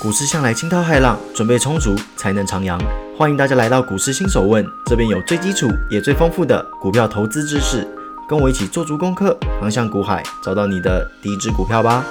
股市向来惊涛骇浪，准备充足才能徜徉。欢迎大家来到股市新手问，这边有最基础也最丰富的股票投资知识，跟我一起做足功课，航向股海，找到你的第一支股票吧。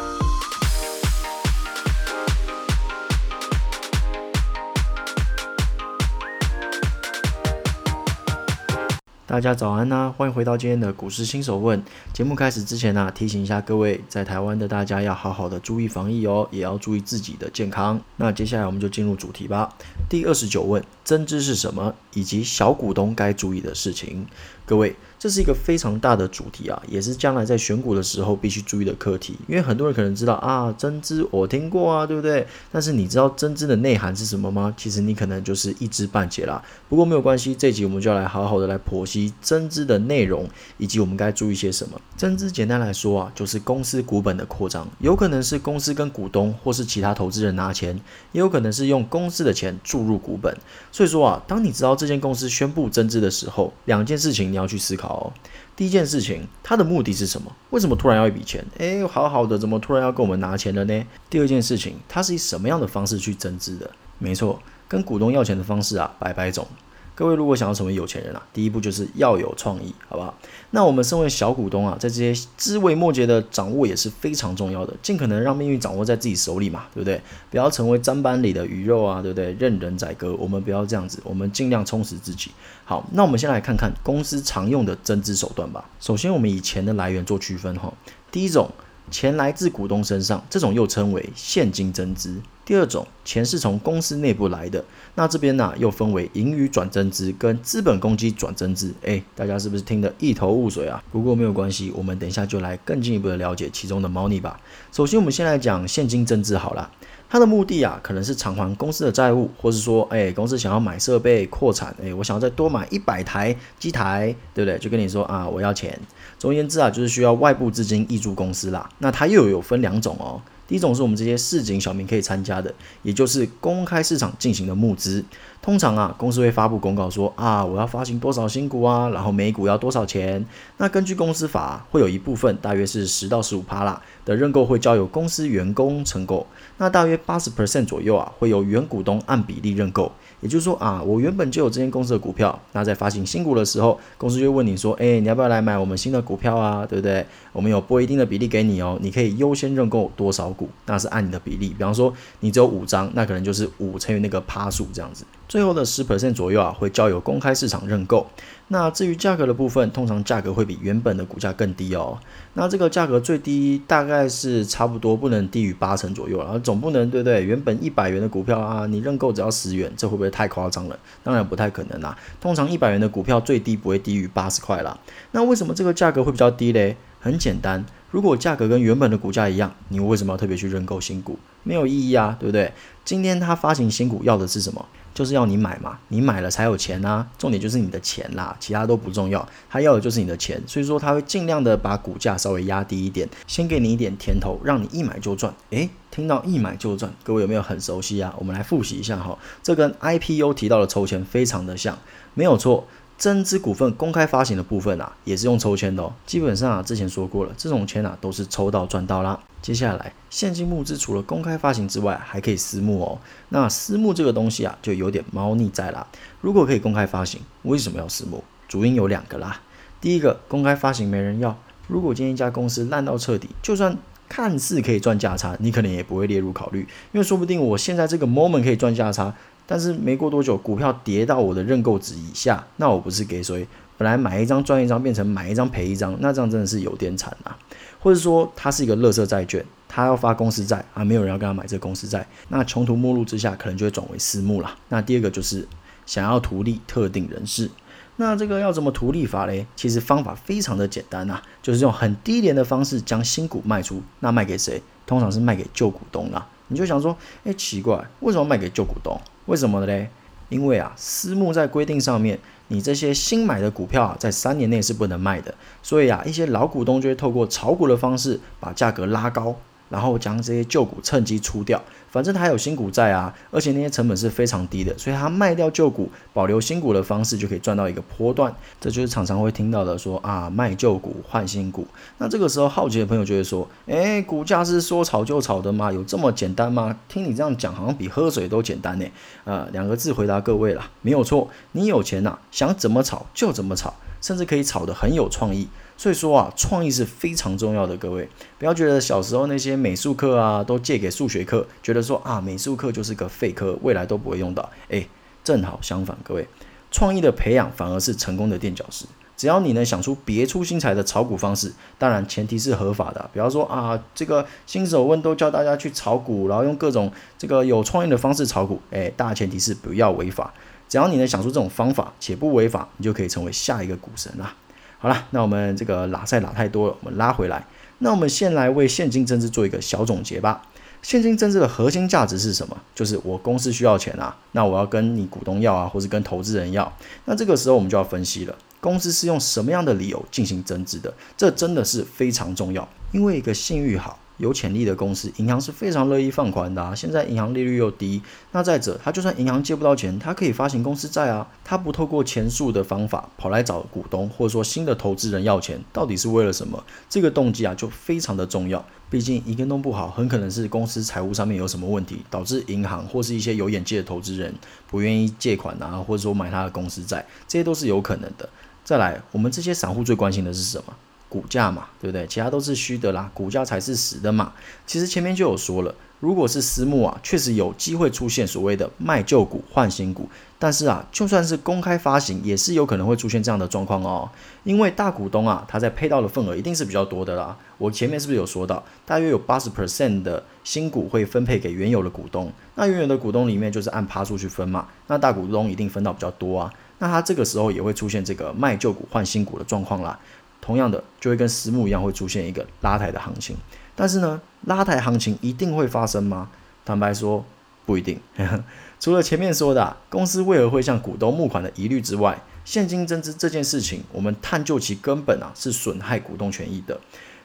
大家早安呐，欢迎回到今天的股市新手问。节目开始之前呢，提醒一下各位在台湾的大家要好好的注意防疫哦，也要注意自己的健康。那接下来我们就进入主题吧。第二十九问：增资是什么？以及小股东该注意的事情。各位。这是一个非常大的主题啊，也是将来在选股的时候必须注意的课题。因为很多人可能知道啊，增资我听过啊，对不对？但是你知道增资的内涵是什么吗？其实你可能就是一知半解啦。不过没有关系，这集我们就要来好好的来剖析增资的内容，以及我们该注意些什么。增资简单来说啊，就是公司股本的扩张，有可能是公司跟股东或是其他投资人拿钱，也有可能是用公司的钱注入股本。所以说啊，当你知道这间公司宣布增资的时候，两件事情你要去思考。哦，第一件事情，他的目的是什么？为什么突然要一笔钱？哎，好好的，怎么突然要跟我们拿钱了呢？第二件事情，他是以什么样的方式去增资的？没错，跟股东要钱的方式啊，百百种。各位如果想要成为有钱人啊，第一步就是要有创意，好不好？那我们身为小股东啊，在这些枝微末节的掌握也是非常重要的，尽可能让命运掌握在自己手里嘛，对不对？不要成为砧板里的鱼肉啊，对不对？任人宰割，我们不要这样子，我们尽量充实自己。好，那我们先来看看公司常用的增资手段吧。首先，我们以钱的来源做区分哈。第一种，钱来自股东身上，这种又称为现金增资。第二种钱是从公司内部来的，那这边呢又分为盈余转增资跟资本公积转增资。哎，大家是不是听得一头雾水啊？不过没有关系，我们等一下就来更进一步的了解其中的猫腻吧。首先，我们先来讲现金增资好了。它的目的啊，可能是偿还公司的债务，或是说，哎，公司想要买设备扩产，哎，我想要再多买一百台机台，对不对？就跟你说啊，我要钱。总而言之啊，就是需要外部资金挹注公司啦。那它又有分两种哦。第一种是我们这些市井小民可以参加的，也就是公开市场进行的募资。通常啊，公司会发布公告说啊，我要发行多少新股啊，然后每股要多少钱。那根据公司法，会有一部分大约是十到十五趴啦的认购会交由公司员工承购。那大约八十 percent 左右啊，会由原股东按比例认购。也就是说啊，我原本就有这间公司的股票，那在发行新股的时候，公司就问你说，哎，你要不要来买我们新的股票啊？对不对？我们有拨一定的比例给你哦，你可以优先认购多少股，那是按你的比例。比方说你只有五张，那可能就是五乘以那个趴数这样子。最后的十 percent 左右啊，会交由公开市场认购。那至于价格的部分，通常价格会比原本的股价更低哦。那这个价格最低大概是差不多不能低于八成左右了，总不能对不对？原本一百元的股票啊，你认购只要十元，这会不会太夸张了？当然不太可能啦。通常一百元的股票最低不会低于八十块啦。那为什么这个价格会比较低嘞？很简单，如果价格跟原本的股价一样，你为什么要特别去认购新股？没有意义啊，对不对？今天他发行新股要的是什么？就是要你买嘛，你买了才有钱啊，重点就是你的钱啦，其他都不重要，他要的就是你的钱，所以说他会尽量的把股价稍微压低一点，先给你一点甜头，让你一买就赚。诶，听到一买就赚，各位有没有很熟悉啊？我们来复习一下哈，这跟 IPO 提到的抽签非常的像，没有错。增资股份公开发行的部分啊，也是用抽签的哦。基本上啊，之前说过了，这种签啊都是抽到赚到啦。接下来，现金募资除了公开发行之外，还可以私募哦。那私募这个东西啊，就有点猫腻在啦。如果可以公开发行，为什么要私募？主因有两个啦。第一个，公开发行没人要。如果今天一家公司烂到彻底，就算看似可以赚价差，你可能也不会列入考虑，因为说不定我现在这个 moment 可以赚价差。但是没过多久，股票跌到我的认购值以下，那我不是给谁？本来买一张赚一张，变成买一张赔一张，那这样真的是有点惨啊。或者说，它是一个垃圾债券，它要发公司债啊，没有人要跟他买这公司债，那穷途末路之下，可能就会转为私募了。那第二个就是想要图利特定人士，那这个要怎么图利法嘞？其实方法非常的简单呐，就是用很低廉的方式将新股卖出，那卖给谁？通常是卖给旧股东啦。你就想说，哎，奇怪，为什么卖给旧股东？为什么呢嘞？因为啊，私募在规定上面，你这些新买的股票啊，在三年内是不能卖的。所以啊，一些老股东就会透过炒股的方式把价格拉高，然后将这些旧股趁机出掉。反正他有新股在啊，而且那些成本是非常低的，所以他卖掉旧股，保留新股的方式就可以赚到一个波段。这就是常常会听到的说啊，卖旧股换新股。那这个时候好奇的朋友就会说，哎，股价是说炒就炒的吗？有这么简单吗？听你这样讲，好像比喝水都简单呢。呃，两个字回答各位了，没有错，你有钱呐，想怎么炒就怎么炒，甚至可以炒得很有创意。所以说啊，创意是非常重要的。各位不要觉得小时候那些美术课啊，都借给数学课，觉得说啊，美术课就是个废科，未来都不会用到。诶，正好相反，各位，创意的培养反而是成功的垫脚石。只要你能想出别出心裁的炒股方式，当然前提是合法的。比方说啊，这个新手问都教大家去炒股，然后用各种这个有创意的方式炒股。诶，大前提是不要违法。只要你能想出这种方法且不违法，你就可以成为下一个股神啦。好了，那我们这个拉赛拉太多了，我们拉回来。那我们先来为现金增资做一个小总结吧。现金增资的核心价值是什么？就是我公司需要钱啊，那我要跟你股东要啊，或是跟投资人要。那这个时候我们就要分析了，公司是用什么样的理由进行增资的？这真的是非常重要，因为一个信誉好。有潜力的公司，银行是非常乐意放款的。现在银行利率又低，那再者，他就算银行借不到钱，他可以发行公司债啊。他不透过前述的方法跑来找股东，或者说新的投资人要钱，到底是为了什么？这个动机啊，就非常的重要。毕竟一个弄不好，很可能是公司财务上面有什么问题，导致银行或是一些有眼界的投资人不愿意借款啊，或者说买他的公司债，这些都是有可能的。再来，我们这些散户最关心的是什么？股价嘛，对不对？其他都是虚的啦，股价才是实的嘛。其实前面就有说了，如果是私募啊，确实有机会出现所谓的卖旧股换新股。但是啊，就算是公开发行，也是有可能会出现这样的状况哦。因为大股东啊，他在配到的份额一定是比较多的啦。我前面是不是有说到，大约有八十 percent 的新股会分配给原有的股东？那原有的股东里面就是按趴数去分嘛。那大股东一定分到比较多啊。那他这个时候也会出现这个卖旧股换新股的状况啦。同样的，就会跟私募一样，会出现一个拉抬的行情。但是呢，拉抬行情一定会发生吗？坦白说，不一定。除了前面说的啊公司为何会向股东募款的疑虑之外，现金增资这件事情，我们探究其根本啊，是损害股东权益的。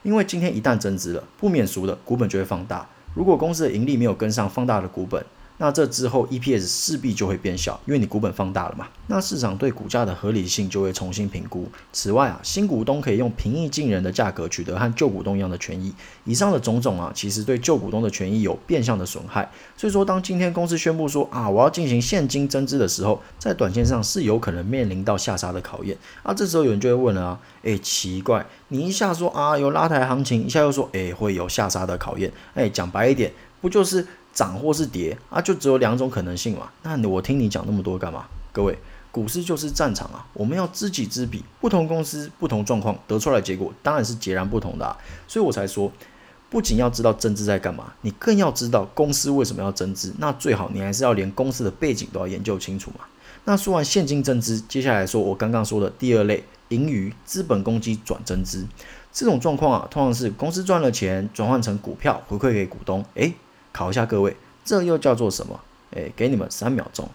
因为今天一旦增资了，不免俗的股本就会放大。如果公司的盈利没有跟上放大的股本，那这之后 EPS 势必就会变小，因为你股本放大了嘛。那市场对股价的合理性就会重新评估。此外啊，新股东可以用平易近人的价格取得和旧股东一样的权益。以上的种种啊，其实对旧股东的权益有变相的损害。所以说，当今天公司宣布说啊，我要进行现金增资的时候，在短线上是有可能面临到下杀的考验。啊，这时候有人就会问了啊，诶，奇怪，你一下说啊有拉抬行情，一下又说诶会有下杀的考验。诶，讲白一点，不就是？涨或是跌啊，就只有两种可能性嘛。那我听你讲那么多干嘛？各位，股市就是战场啊，我们要知己知彼。不同公司、不同状况得出来结果当然是截然不同的。所以我才说，不仅要知道增资在干嘛，你更要知道公司为什么要增资。那最好你还是要连公司的背景都要研究清楚嘛。那说完现金增资，接下来说我刚刚说的第二类盈余资本公积转增资这种状况啊，通常是公司赚了钱转换成股票回馈给股东。诶，考一下各位，这又叫做什么？诶，给你们三秒钟。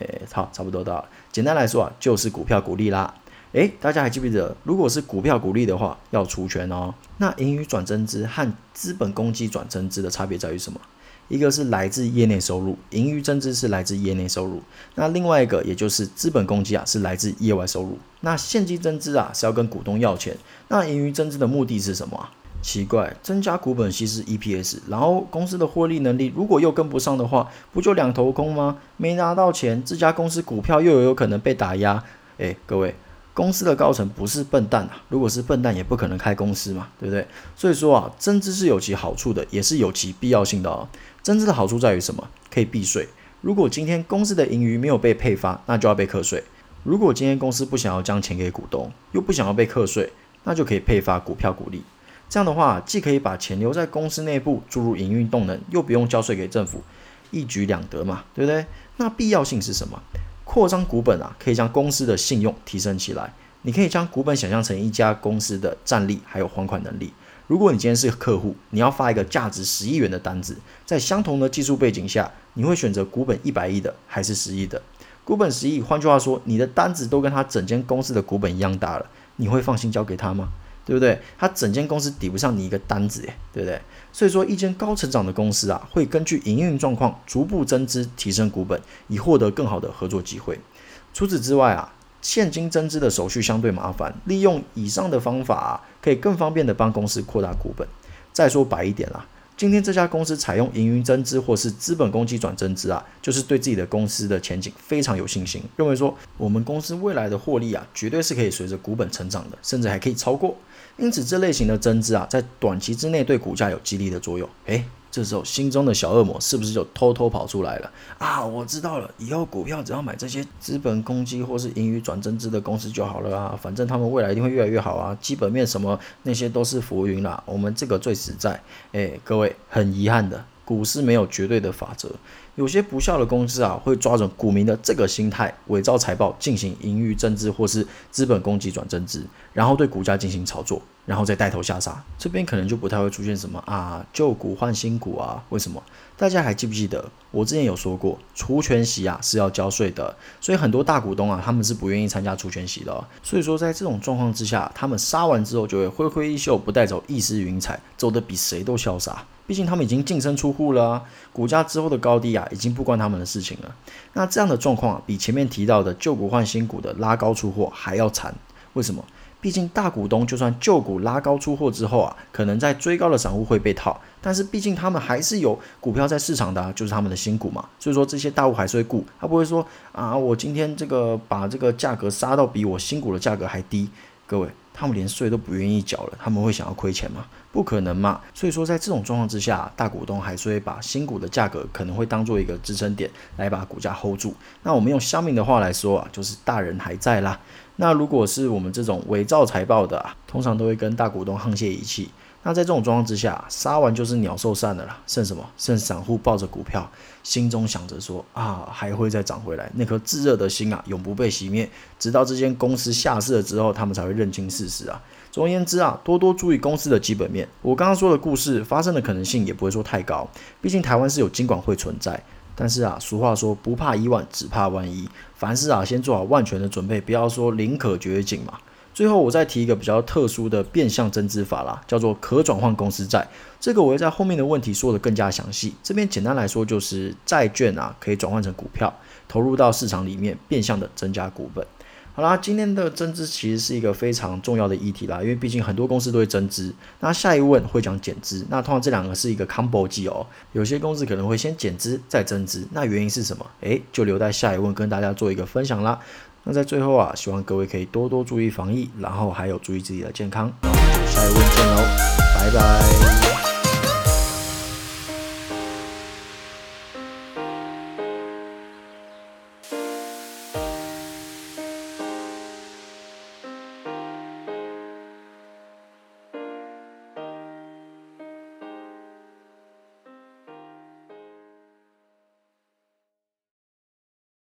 诶，好，差不多到了。简单来说啊，就是股票股利啦。诶，大家还记不记得，如果是股票股利的话，要除权哦。那盈余转增资和资本公积转增资的差别在于什么？一个是来自业内收入，盈余增资是来自业内收入。那另外一个，也就是资本公积啊，是来自业外收入。那现金增资啊，是要跟股东要钱。那盈余增资的目的是什么啊？奇怪，增加股本稀释 EPS，然后公司的获利能力如果又跟不上的话，不就两头空吗？没拿到钱，这家公司股票又有可能被打压。诶，各位，公司的高层不是笨蛋啊，如果是笨蛋也不可能开公司嘛，对不对？所以说啊，增资是有其好处的，也是有其必要性的哦。增资的好处在于什么？可以避税。如果今天公司的盈余没有被配发，那就要被课税。如果今天公司不想要将钱给股东，又不想要被课税，那就可以配发股票股利。这样的话，既可以把钱留在公司内部注入营运动能，又不用交税给政府，一举两得嘛，对不对？那必要性是什么？扩张股本啊，可以将公司的信用提升起来。你可以将股本想象成一家公司的战力还有还款能力。如果你今天是客户，你要发一个价值十亿元的单子，在相同的技术背景下，你会选择股本一百亿的还是十亿的？股本十亿，换句话说，你的单子都跟他整间公司的股本一样大了，你会放心交给他吗？对不对？它整间公司抵不上你一个单子，诶，对不对？所以说，一间高成长的公司啊，会根据营运状况逐步增资，提升股本，以获得更好的合作机会。除此之外啊，现金增资的手续相对麻烦，利用以上的方法啊，可以更方便的帮公司扩大股本。再说白一点啦。今天这家公司采用营运增资或是资本公积转增资啊，就是对自己的公司的前景非常有信心，认为说我们公司未来的获利啊，绝对是可以随着股本成长的，甚至还可以超过。因此这类型的增资啊，在短期之内对股价有激励的作用。诶，这时候心中的小恶魔是不是就偷偷跑出来了啊？我知道了，以后股票只要买这些资本公积或是盈余转增资的公司就好了啊，反正他们未来一定会越来越好啊，基本面什么那些都是浮云啦，我们这个最实在。诶，各位，很遗憾的，股市没有绝对的法则。有些不孝的公司啊，会抓准股民的这个心态，伪造财报进行盈余增资或是资本公积转增资，然后对股价进行炒作，然后再带头下杀。这边可能就不太会出现什么啊旧股换新股啊？为什么？大家还记不记得我之前有说过，除权息啊是要交税的，所以很多大股东啊他们是不愿意参加除权息的。所以说在这种状况之下，他们杀完之后就会挥挥衣袖，不带走一丝云彩，走得比谁都潇洒。毕竟他们已经净身出户了啊，股价之后的高低啊，已经不关他们的事情了。那这样的状况啊，比前面提到的旧股换新股的拉高出货还要惨。为什么？毕竟大股东就算旧股拉高出货之后啊，可能在追高的散户会被套，但是毕竟他们还是有股票在市场的，就是他们的新股嘛。所以说这些大户还是会顾，他不会说啊，我今天这个把这个价格杀到比我新股的价格还低，各位。他们连税都不愿意缴了，他们会想要亏钱吗？不可能嘛！所以说，在这种状况之下，大股东还是会把新股的价格可能会当做一个支撑点来把股价 hold 住。那我们用乡民的话来说啊，就是大人还在啦。那如果是我们这种伪造财报的啊，通常都会跟大股东沆瀣一气。那在这种状况之下，杀完就是鸟兽散的啦，剩什么？剩散户抱着股票，心中想着说啊，还会再涨回来，那颗炙热的心啊，永不被熄灭，直到这间公司下市了之后，他们才会认清事实啊。总而言之啊，多多注意公司的基本面。我刚刚说的故事发生的可能性也不会说太高，毕竟台湾是有金管会存在。但是啊，俗话说不怕一万，只怕万一，凡事啊，先做好万全的准备，不要说宁可绝境嘛。最后，我再提一个比较特殊的变相增资法啦，叫做可转换公司债。这个我会在后面的问题说的更加详细。这边简单来说，就是债券啊可以转换成股票，投入到市场里面，变相的增加股本。好啦，今天的增资其实是一个非常重要的议题啦，因为毕竟很多公司都会增资。那下一问会讲减资，那通常这两个是一个 combo 计哦。有些公司可能会先减资再增资，那原因是什么？诶，就留在下一问跟大家做一个分享啦。那在最后啊，希望各位可以多多注意防疫，然后还有注意自己的健康。那我们就下一位见喽，拜拜。